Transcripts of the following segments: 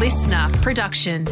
listener production.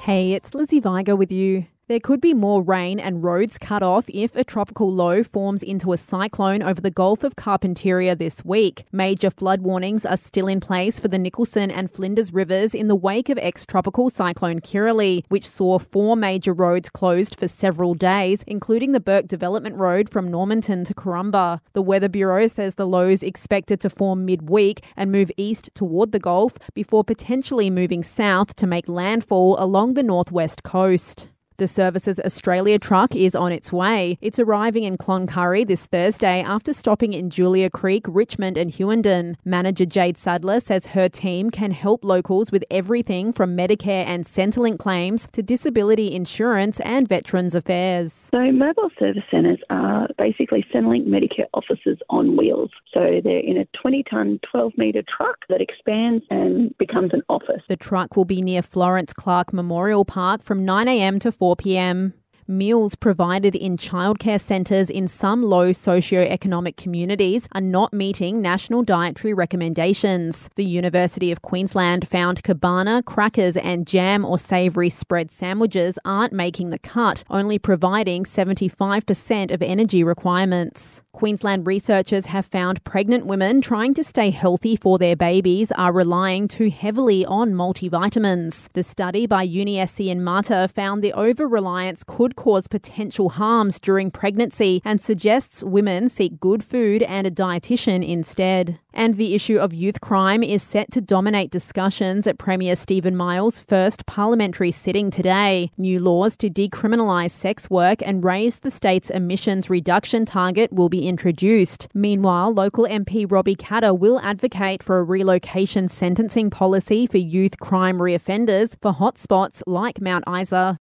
Hey, it's Lizzie Viger with you. There could be more rain and roads cut off if a tropical low forms into a cyclone over the Gulf of Carpentaria this week. Major flood warnings are still in place for the Nicholson and Flinders rivers in the wake of ex tropical cyclone Kirrily, which saw four major roads closed for several days, including the Burke Development Road from Normanton to Karumba. The Weather Bureau says the low is expected to form midweek and move east toward the Gulf before potentially moving south to make landfall along the northwest coast. The Services Australia truck is on its way. It's arriving in Cloncurry this Thursday after stopping in Julia Creek, Richmond, and Hughenden. Manager Jade Sadler says her team can help locals with everything from Medicare and Centrelink claims to disability insurance and Veterans Affairs. So, mobile service centres are basically Centrelink Medicare offices on wheels. So, they're in a 20 tonne, 12 metre truck that expands and becomes an office. The truck will be near Florence Clark Memorial Park from 9am to 4 pm. Meals provided in childcare centres in some low socio-economic communities are not meeting national dietary recommendations. The University of Queensland found cabana, crackers, and jam or savoury spread sandwiches aren't making the cut, only providing 75% of energy requirements. Queensland researchers have found pregnant women trying to stay healthy for their babies are relying too heavily on multivitamins. The study by UniSC and Mater found the over reliance could cause potential harms during pregnancy and suggests women seek good food and a dietitian instead. And the issue of youth crime is set to dominate discussions at Premier Stephen Miles' first parliamentary sitting today. New laws to decriminalise sex work and raise the state's emissions reduction target will be introduced. Meanwhile, local MP Robbie Katter will advocate for a relocation sentencing policy for youth crime reoffenders for hotspots like Mount Isa.